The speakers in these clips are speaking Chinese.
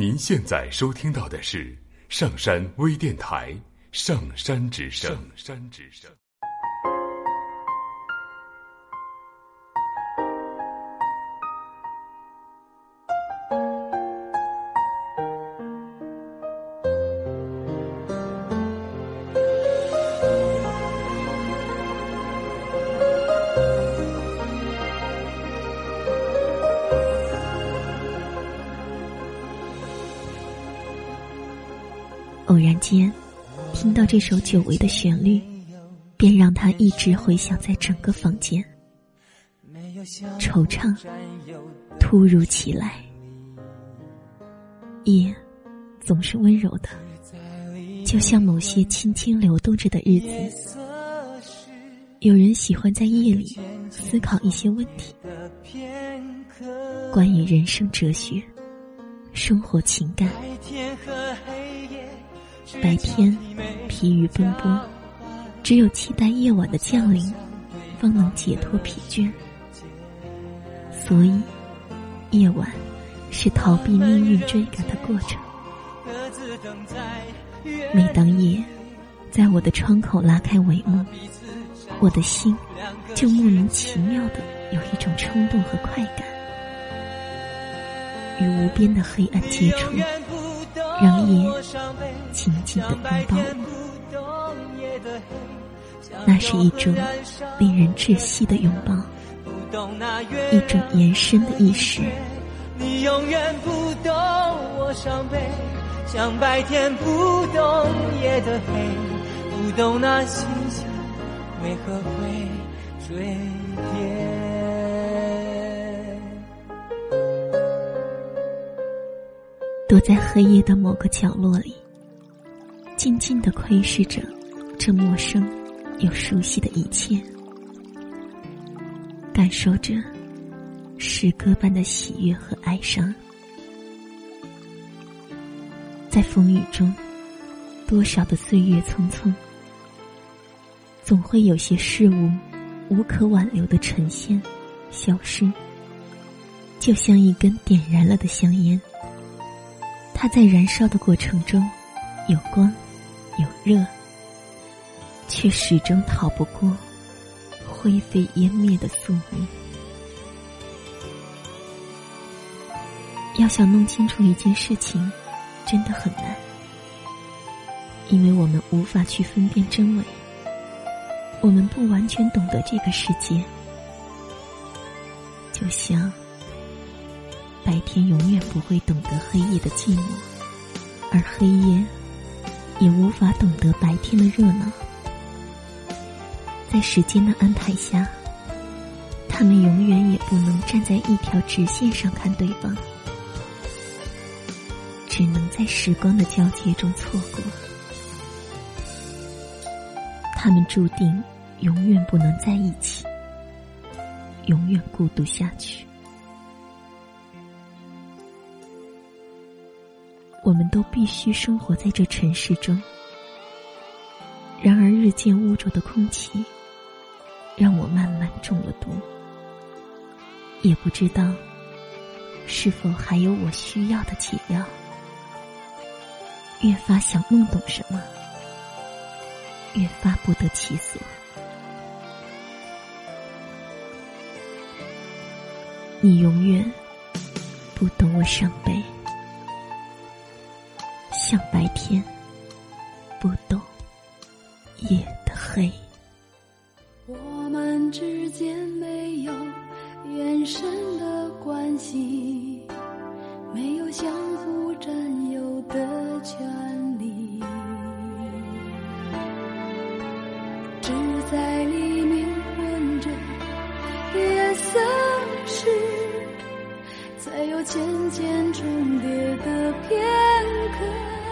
您现在收听到的是上山微电台《上山之声》。上山之声。偶然间，听到这首久违的旋律，便让它一直回响在整个房间。惆怅突如其来，夜总是温柔的，就像某些轻轻流动着的日子。有人喜欢在夜里思考一些问题，关于人生哲学、生活情感。白天疲于奔波，只有期待夜晚的降临，方能解脱疲倦。所以，夜晚是逃避命运追赶的过程。每当夜在我的窗口拉开帷幕，我的心就莫名其妙的有一种冲动和快感，与无边的黑暗接触。让夜紧紧的拥抱我，那是一种令人窒息的拥抱，一种延伸的意识。你永远不懂我伤悲，像白天不懂夜的黑，不懂那星星为何会坠跌。躲在黑夜的某个角落里，静静的窥视着这陌生又熟悉的一切，感受着诗歌般的喜悦和哀伤。在风雨中，多少的岁月匆匆，总会有些事物无可挽留的呈现、消失，就像一根点燃了的香烟。它在燃烧的过程中，有光，有热，却始终逃不过灰飞烟灭的宿命。要想弄清楚一件事情，真的很难，因为我们无法去分辨真伪，我们不完全懂得这个世界，就像。白天永远不会懂得黑夜的寂寞，而黑夜也无法懂得白天的热闹。在时间的安排下，他们永远也不能站在一条直线上看对方，只能在时光的交接中错过。他们注定永远不能在一起，永远孤独下去。我们都必须生活在这尘世中。然而，日渐污浊的空气，让我慢慢中了毒。也不知道，是否还有我需要的解药。越发想弄懂什么，越发不得其所。你永远不懂我伤悲。像白天，不懂夜的黑。我们之间没有眼神的关系，没有相互占有的权利，渐渐重叠的片刻。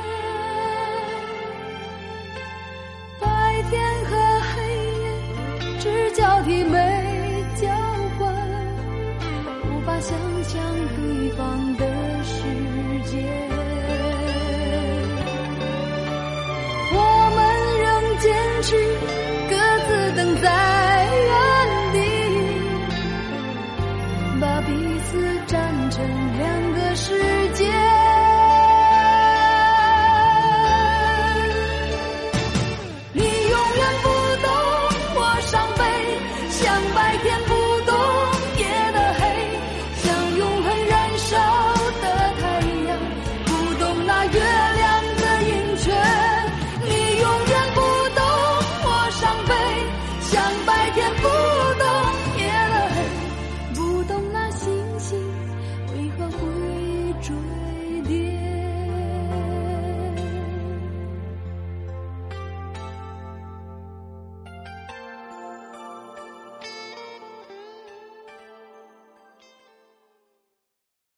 像白天不